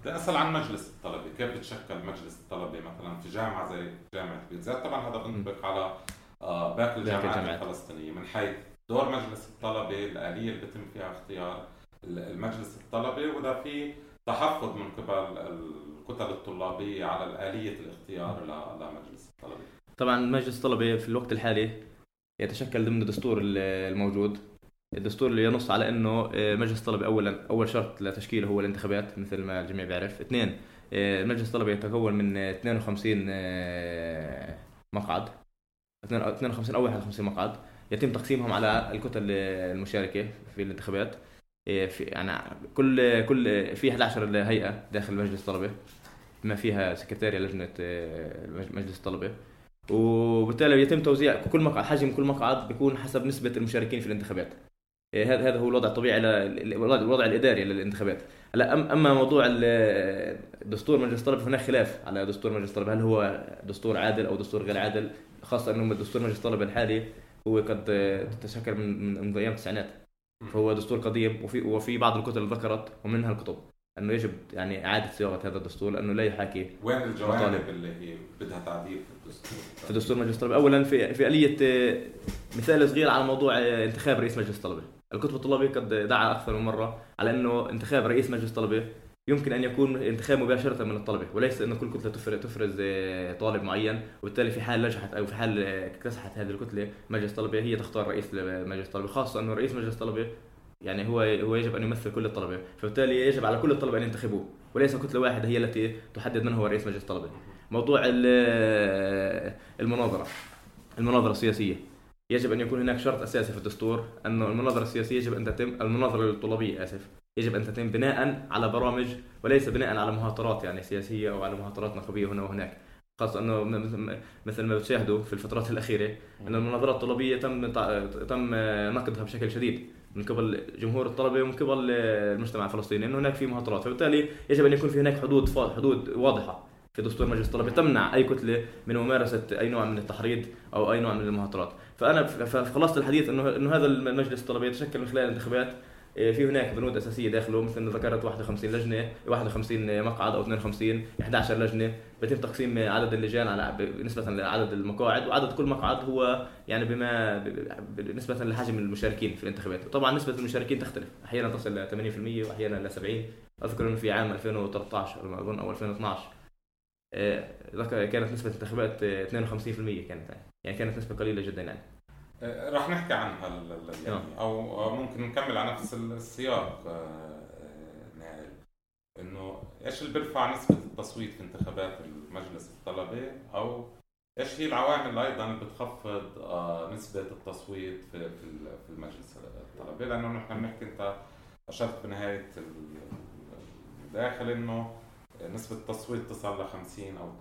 بدي أسأل عن مجلس الطلبة، كيف بتشكل مجلس الطلبة مثلا في جامعة زي جامعة بيتزات، طبعا هذا بينطبق على آه، باقي الجامعات الفلسطينية. من حيث دور مجلس الطلبة، الآلية اللي بيتم فيها اختيار المجلس الطلبة وإذا في تحفظ من قبل الكتل الطلابية على آلية الاختيار لمجلس الطلبة. طبعا مجلس الطلبة في الوقت الحالي يتشكل ضمن الدستور الموجود. الدستور اللي ينص على إنه آه، مجلس الطلبة اولا أول شرط لتشكيله هو الانتخابات مثل ما الجميع بيعرف. اثنين آه، مجلس الطلبة يتكون من 52 آه، مقعد. 52 أو 51 مقعد. يتم تقسيمهم على الكتل المشاركة في الانتخابات. في يعني كل كل في 11 هيئة داخل مجلس الطلبة. بما فيها سكرتاريا لجنة مجلس الطلبة. وبالتالي يتم توزيع كل مقعد حجم كل مقعد بيكون حسب نسبة المشاركين في الانتخابات. هذا هذا هو الوضع الطبيعي الوضع الإداري للانتخابات. هلا أما موضوع دستور مجلس الطلبه فهناك خلاف على دستور مجلس الطلبه هل هو دستور عادل أو دستور غير عادل؟ خاصة إنه دستور مجلس الطلبه الحالي هو قد تشكل من من أيام التسعينات. فهو دستور قديم وفي وفي بعض الكتب ذكرت ومنها الكتب. أنه يجب يعني إعادة صياغة هذا الدستور لأنه لا يحاكي وين الجوانب اللي هي بدها تعديل في الدستور؟ في دستور مجلس الطلبه اولا في في آلية مثال صغير على موضوع انتخاب رئيس مجلس الطلبه الكتب الطلابية قد دعا أكثر من مرة على إنه انتخاب رئيس مجلس الطلبه يمكن أن يكون انتخاب مباشرة من الطلبة وليس إنه كل كتلة تفرز طالب معين وبالتالي في حال نجحت أو في حال اكتسحت هذه الكتلة مجلس الطلبه هي تختار رئيس مجلس الطلبه خاصة إنه رئيس مجلس الطلبه يعني هو هو يجب أن يمثل كل الطلبة فبالتالي يجب على كل الطلبة أن ينتخبوه وليس كتلة واحدة هي التي تحدد من هو رئيس مجلس الطلبه موضوع المناظرة المناظرة السياسية. يجب أن يكون هناك شرط أساسي في الدستور انه المناظره السياسية يجب أن تتم المناظره الطلابية آسف يجب أن تتم بناء على برامج وليس بناء على مهاترات يعني سياسية أو على مهاترات نقابية هنا وهناك. خاصة أنه مثل ما بتشاهدوا في الفترات الأخيرة أن المناظرات الطلابية تم تم نقدها بشكل شديد من قبل جمهور الطلبة ومن قبل المجتمع الفلسطيني أنه هناك في مهاترات. فبالتالي يجب أن يكون في هناك حدود حدود واضحة. في دستور مجلس الطلبة تمنع أي كتلة من ممارسة أي نوع من التحريض أو أي نوع من المهاترات. فأنا فخلاصه الحديث انه إنه هذا المجلس الطلبي يتشكل من خلال الانتخابات. إيه، في هناك بنود أساسية داخله مثل ما ذكرت 51 لجنة 51 مقعد أو 52 11 لجنة. بيتم تقسيم عدد اللجان على نسبة لعدد المقاعد وعدد كل مقعد هو يعني بما نسبة لحجم المشاركين في الانتخابات. طبعا نسبة المشاركين تختلف. أحيانا تصل ل 80% واحيانا ل 70 أذكر إنه في عام 2013 أظن أو 2012 إيه، كانت نسبة الانتخابات 52% كانت يعني. كانت نسبة قليلة جدا يعني. آه، رح نحكي عنها يعني. أو ممكن نكمل على نفس السياق آه، نهائي. إنه إيش اللي بيرفع نسبة التصويت في انتخابات المجلس الطلبه أو إيش هي العوامل أيضا اللي بتخفض آه، نسبة التصويت في في المجلس الطلبه لأنه نحن بنحكي أنت أشرت بنهايه الداخل إنه نسبة التصويت تصل ل 50 أو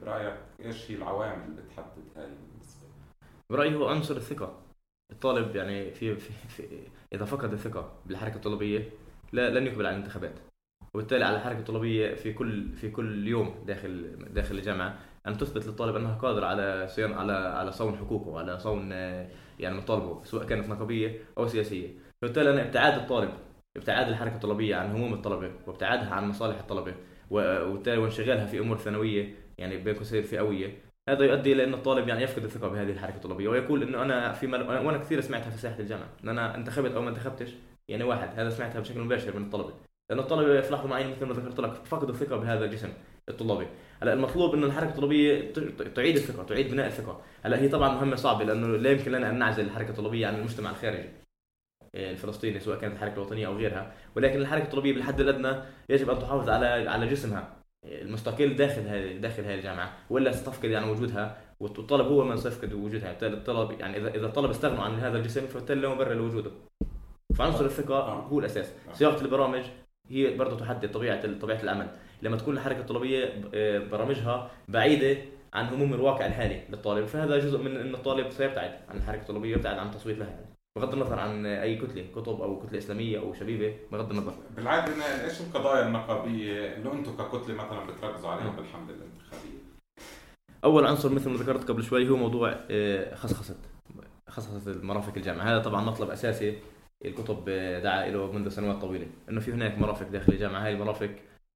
52% برأيك إيش هي العوامل اللي بتحدد هاي النسبة؟ برأيي هو عنصر الثقة. الطالب يعني في, في, في إذا فقد الثقة بالحركة الطلابية لا لن يقبل على الانتخابات. وبالتالي على الحركة الطلابية في كل في كل يوم داخل داخل الجامعة أن تثبت للطالب أنها قادرة على صيام على على صون حقوقه وعلى صون يعني مطالبه سواء كانت نقابية أو سياسية. فبالتالي أنا ابتعاد الطالب ابتعاد الحركة الطلبية عن هموم الطلبة وابتعادها عن مصالح الطلبة وبالتالي وانشغالها في أمور ثانوية يعني بين قوسين فئوية. هذا يؤدي إلى إن الطالب يعني يفقد الثقة بهذه الحركة الطلابيه ويقول إنه أنا في مل... وأنا كثير سمعتها في ساحة الجامعة إن أنا انتخبت أو ما انتخبتش يعني واحد هذا سمعتها بشكل مباشر من الطلبة لأن الطلبة في لحظة معينة مثل ما ذكرت لك فقدوا الثقة بهذا الجسم الطلابي هلأ المطلوب إنه الحركة الطلابيه تعيد الثقة تعيد بناء الثقة. هلأ هي طبعا مهمة صعبة لأنه لا يمكن لنا أن نعزل الحركة الطلابيه عن المجتمع الخارجي. الفلسطيني سواء كانت الحركة الوطنية أو غيرها ولكن الحركة الطلابية بالحد الأدنى يجب أن تحافظ على على جسمها المستقل داخل هذه داخل هذه الجامعة والا ستفقد يعني وجودها والطلب هو من سيفقد وجودها بالتالي الطلب يعني اذا إذا الطلب استغنوا عن هذا الجسم فبالتالي لا مبرر لوجوده فعنصر الثقة آه. هو الأساس آه. صياغة البرامج هي برضه تحدد طبيعة طبيعة العمل لما تكون الحركة الطلابية آه، برامجها بعيدة عن هموم الواقع الحالي للطالب فهذا جزء من إن الطالب سيبتعد عن الحركة الطلابية ويبتعد عن التصويت لها يعني. بغض النظر عن أي كتلة كتب أو كتلة إسلامية أو شبيبة بغض النظر. بالعادة إيش القضايا النقابية اللي أنتم ككتلة مثلا بتركزوا عليها بالحملة الانتخابية؟ أول عنصر مثل ما ذكرت قبل شوي هو موضوع آه، خصخصة خصخصة المرافق الجامعة. هذا طبعا مطلب أساسي الكتب دعا له منذ سنوات طويلة إنه في هناك مرافق داخل الجامعة. هاي المرافق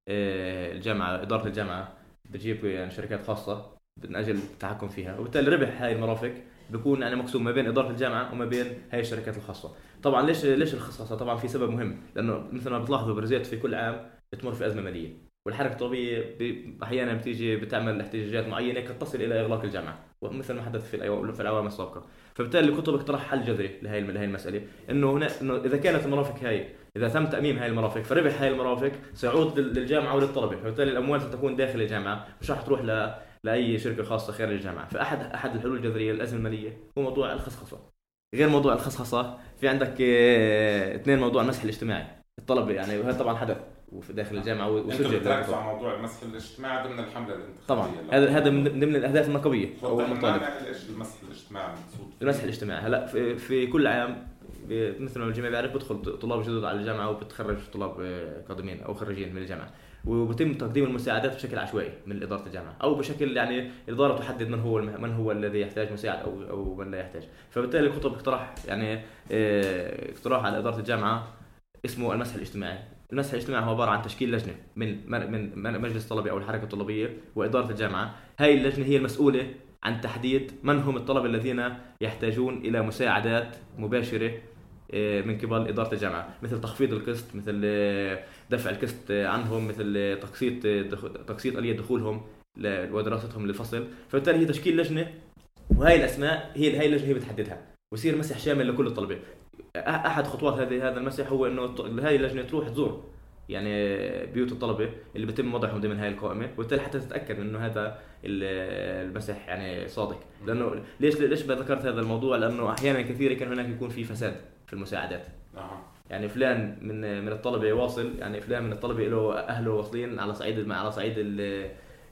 آه، الجامعة إدارة الجامعة بتجيب يعني شركات خاصة من أجل التحكم فيها وبالتالي ربح هاي المرافق. بيكون يعني مقسوم ما بين إدارة الجامعة وما بين هاي الشركات الخاصة. طبعا ليش ليش الخصخصه طبعا في سبب مهم لأنه مثل ما بتلاحظوا برزيت في كل عام بتمر في أزمة مالية والحركة الطلابيه أحيانا بتيجي بتعمل احتجاجات معينة قد تصل إلى إغلاق الجامعة ومثل ما حدث في في الاعوام السابقة. فبالتالي الكتب اقترح حل جذري لهي لهي المسألة إنه هنا إنه إذا كانت المرافق هاي إذا تم تأميم هاي المرافق فربح هاي المرافق سيعود للجامعة وللطلبة فبالتالي الأموال ستكون داخل الجامعة مش راح تروح ل لأي شركة خاصة خارج الجامعة. فأحد أحد الحلول الجذرية للأزمة المالية هو موضوع الخصخصة. غير موضوع الخصخصة في عندك آه، اثنين موضوع المسح الاجتماعي. الطلبه يعني وهذا طبعا حدث وفي داخل الجامعة وسجل. بتركزوا على موضوع المسح الاجتماعي ضمن الحملة الانتخابيه طبعا. هذا هذا من ضمن الأهداف النقابية. أو المطالب. المسح الاجتماعي المقصود؟ المسح الاجتماعي. هلا في, في كل عام مثل ما الجميع بيعرف بدخل طلاب جدد على الجامعة وبتخرج طلاب آه، قادمين أو خريجين من الجامعة. وبتم تقديم المساعدات بشكل عشوائي من إدارة الجامعة أو بشكل يعني الاداره تحدد من هو من هو الذي يحتاج مساعد أو أو من لا يحتاج. فبالتالي الخطب اقترح يعني آه، اقتراح على إدارة الجامعة اسمه المسح الاجتماعي. المسح الاجتماعي هو عبارة عن تشكيل لجنة من من مجلس الطلبة أو الحركة الطلابية وإدارة الجامعة. هاي اللجنة هي المسؤولة عن تحديد من هم الطلبة الذين يحتاجون إلى مساعدات مباشرة من قبل إدارة الجامعة مثل تخفيض القسط مثل آه، دفع القسط عنهم مثل آه، تقسيط تقسيط آلية دخولهم ودراستهم للفصل. فبالتالي هي تشكيل لجنة وهي الأسماء هي هي اللجنة هي بتحددها. ويصير مسح شامل لكل الطلبة. أحد خطوات هذه هذا المسح هو إنه هاي اللجنة تروح تزور يعني بيوت الطلبة اللي بيتم وضعهم ضمن هاي القائمة. وبالتالي حتى تتأكد إنه هذا المسح يعني صادق. لأنه ليش ليش ذكرت هذا الموضوع؟ لأنه أحيانا كثيره كان هناك يكون في فساد. في المساعدات. يعني فلان من من الطلبة واصل يعني فلان من الطلبة له أهله واصلين على صعيد على صعيد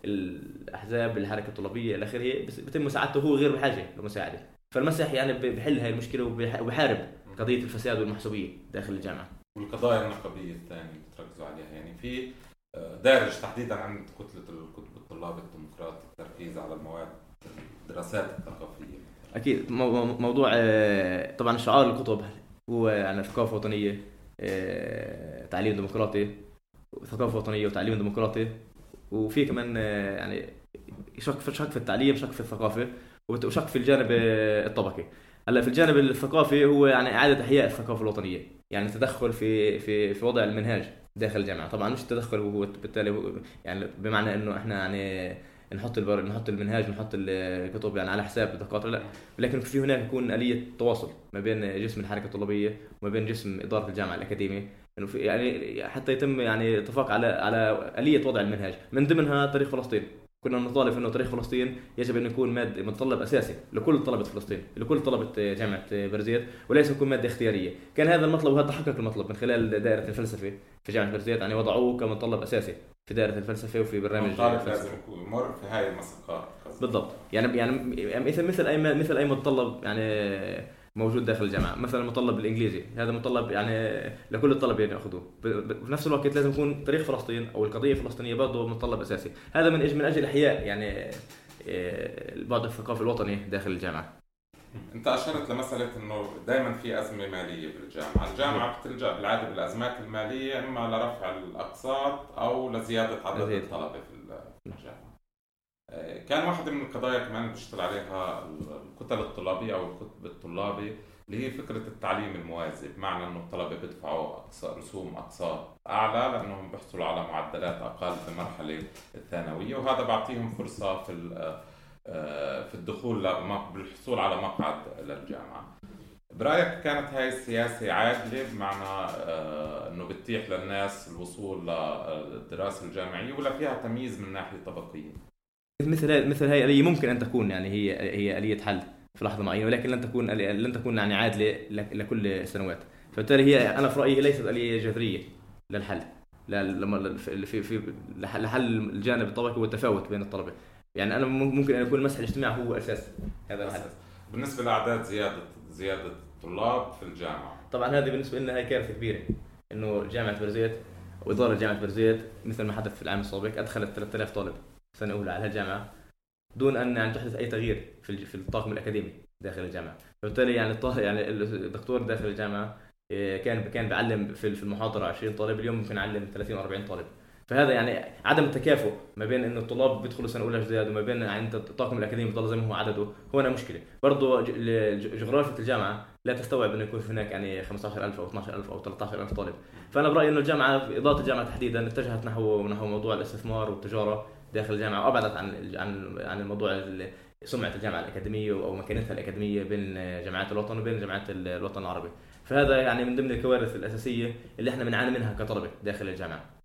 الأحزاب الحركة الطلابية إلى آخره. بيتم مساعدته هو غير بحاجة لمساعدة. فالمسح يعني بحل هاي المشكلة وبحارب قضية الفساد والمحسوبية داخل الجامعة. والقضايا النقابية الثانية اللي بتركزوا عليها يعني في آه، دارج تحديدا عند كتلة الكتب الطلاب الديمقراطي التركيز على المواد الدراسات الثقافية. أكيد. موضوع آه، طبعا شعار الكتب هو يعني ثقافة وطنية آه، تعليم ديمقراطي ثقافة وطنية وتعليم ديمقراطي وفي كمان يعني شق في شق في التعليم شق في الثقافة وشق في الجانب الطبقي. هلأ في الجانب الثقافي هو يعني إعادة إحياء الثقافة الوطنية يعني التدخل في في في وضع المنهاج داخل الجامعة. طبعا مش التدخل هو بالتالي يعني بمعنى إنه إحنا يعني نحط البر... نحط المنهاج نحط الكتب يعني على حساب الدكاتره لا. ولكن في هناك يكون آلية تواصل ما بين جسم الحركة الطلابية وما بين جسم إدارة الجامعة الأكاديمية. انه في يعني حتى يتم يعني اتفاق على على آلية وضع المنهاج. من ضمنها تاريخ فلسطين. كنا نطالب إنه تاريخ فلسطين يجب أن يكون مادة متطلب أساسي لكل طلبة فلسطين لكل طلبة جامعة برزيت وليس يكون مادة اختيارية. كان هذا المطلب وهذا تحقق المطلب من خلال دائرة الفلسفة في جامعة برزيت يعني وضعوه كمتطلب أساسي في دائرة الفلسفة وفي برنامج لازم يمر في هاي المساقات بالضبط. يعني يعني مثل مثل أي مثل أي متطلب يعني موجود داخل الجامعة. مثلا المطلب الانجليزي هذا مطلب يعني لكل الطلبه يعني يأخذوه. في نفس الوقت لازم يكون تاريخ فلسطين أو القضية الفلسطينية برضه متطلب أساسي. هذا من أجل من أجل إحياء يعني آه، البعد الثقافي الوطني داخل الجامعة. أنت أشرت لمسألة إنه دائما في أزمة مالية بالجامعة، الجامعة بتلجأ بالعادة بالأزمات المالية إما لرفع الأقساط أو لزيادة عدد الطلبة في الجامعة. كان واحدة من القضايا كمان اللي عليها الكتل الطلابية أو الكتب الطلابي اللي هي فكرة التعليم الموازي بمعنى أنه الطلبة بيدفعوا رسوم أقساط أعلى لأنهم بيحصلوا على معدلات أقل في المرحلة الثانوية. وهذا بيعطيهم فرصة في آه، في الدخول بالحصول على مقعد للجامعة. برأيك كانت هاي السياسة عادلة؟ بمعنى آه، إنه بتتيح للناس الوصول للدراسة الجامعية ولا فيها تمييز من ناحية طبقية؟ مثل مثل هي الاليه ممكن أن تكون يعني هي هي آلية حل في لحظة معينة ولكن لن تكون لن تكون يعني عادلة لكل السنوات. فبالتالي هي أنا في رأيي ليست آلية جذرية للحل لما في في لحل الجانب الطبقي والتفاوت بين الطلبة. يعني أنا ممكن أن يكون المسح الاجتماعي هو أساس هذا الحل. بالنسبة لأعداد زياده زيادة الطلاب في الجامعة. طبعا هذه بالنسبة لنا هي كارثة كبيرة إنه جامعة برزيت وإدارة جامعة برزيت مثل ما حدث في العام السابق أدخلت 3000 طالب. سنة أولى على الجامعة دون أن يعني تحدث أي تغيير في في الطاقم الأكاديمي داخل الجامعة. فبالتالي يعني يعني الدكتور داخل الجامعة كان كان بيعلم في المحاضرة 20 طالب اليوم ممكن يعلم 30 و 40 طالب. فهذا يعني عدم التكافؤ ما بين انه الطلاب بيدخلوا سنة أولى جداد وما بين عند الطاقم الأكاديمي بضل زي ما هو عدده هنا مشكلة. برضه جغرافيا الجامعة لا تستوعب إنه يكون هناك يعني 15000 أو 12000 أو 13000 طالب. فأنا برأيي إنه الجامعة اداره الجامعة تحديدا اتجهت نحو نحو موضوع الاستثمار والتجارة. داخل الجامعة وابعدت عن عن عن الموضوع سمعه الجامعة الأكاديمية أو مكانتها الأكاديمية بين جامعات الوطن وبين جامعات الوطن العربي. فهذا يعني من ضمن الكوارث الأساسية اللي إحنا بنعاني منها كطلبة داخل الجامعة.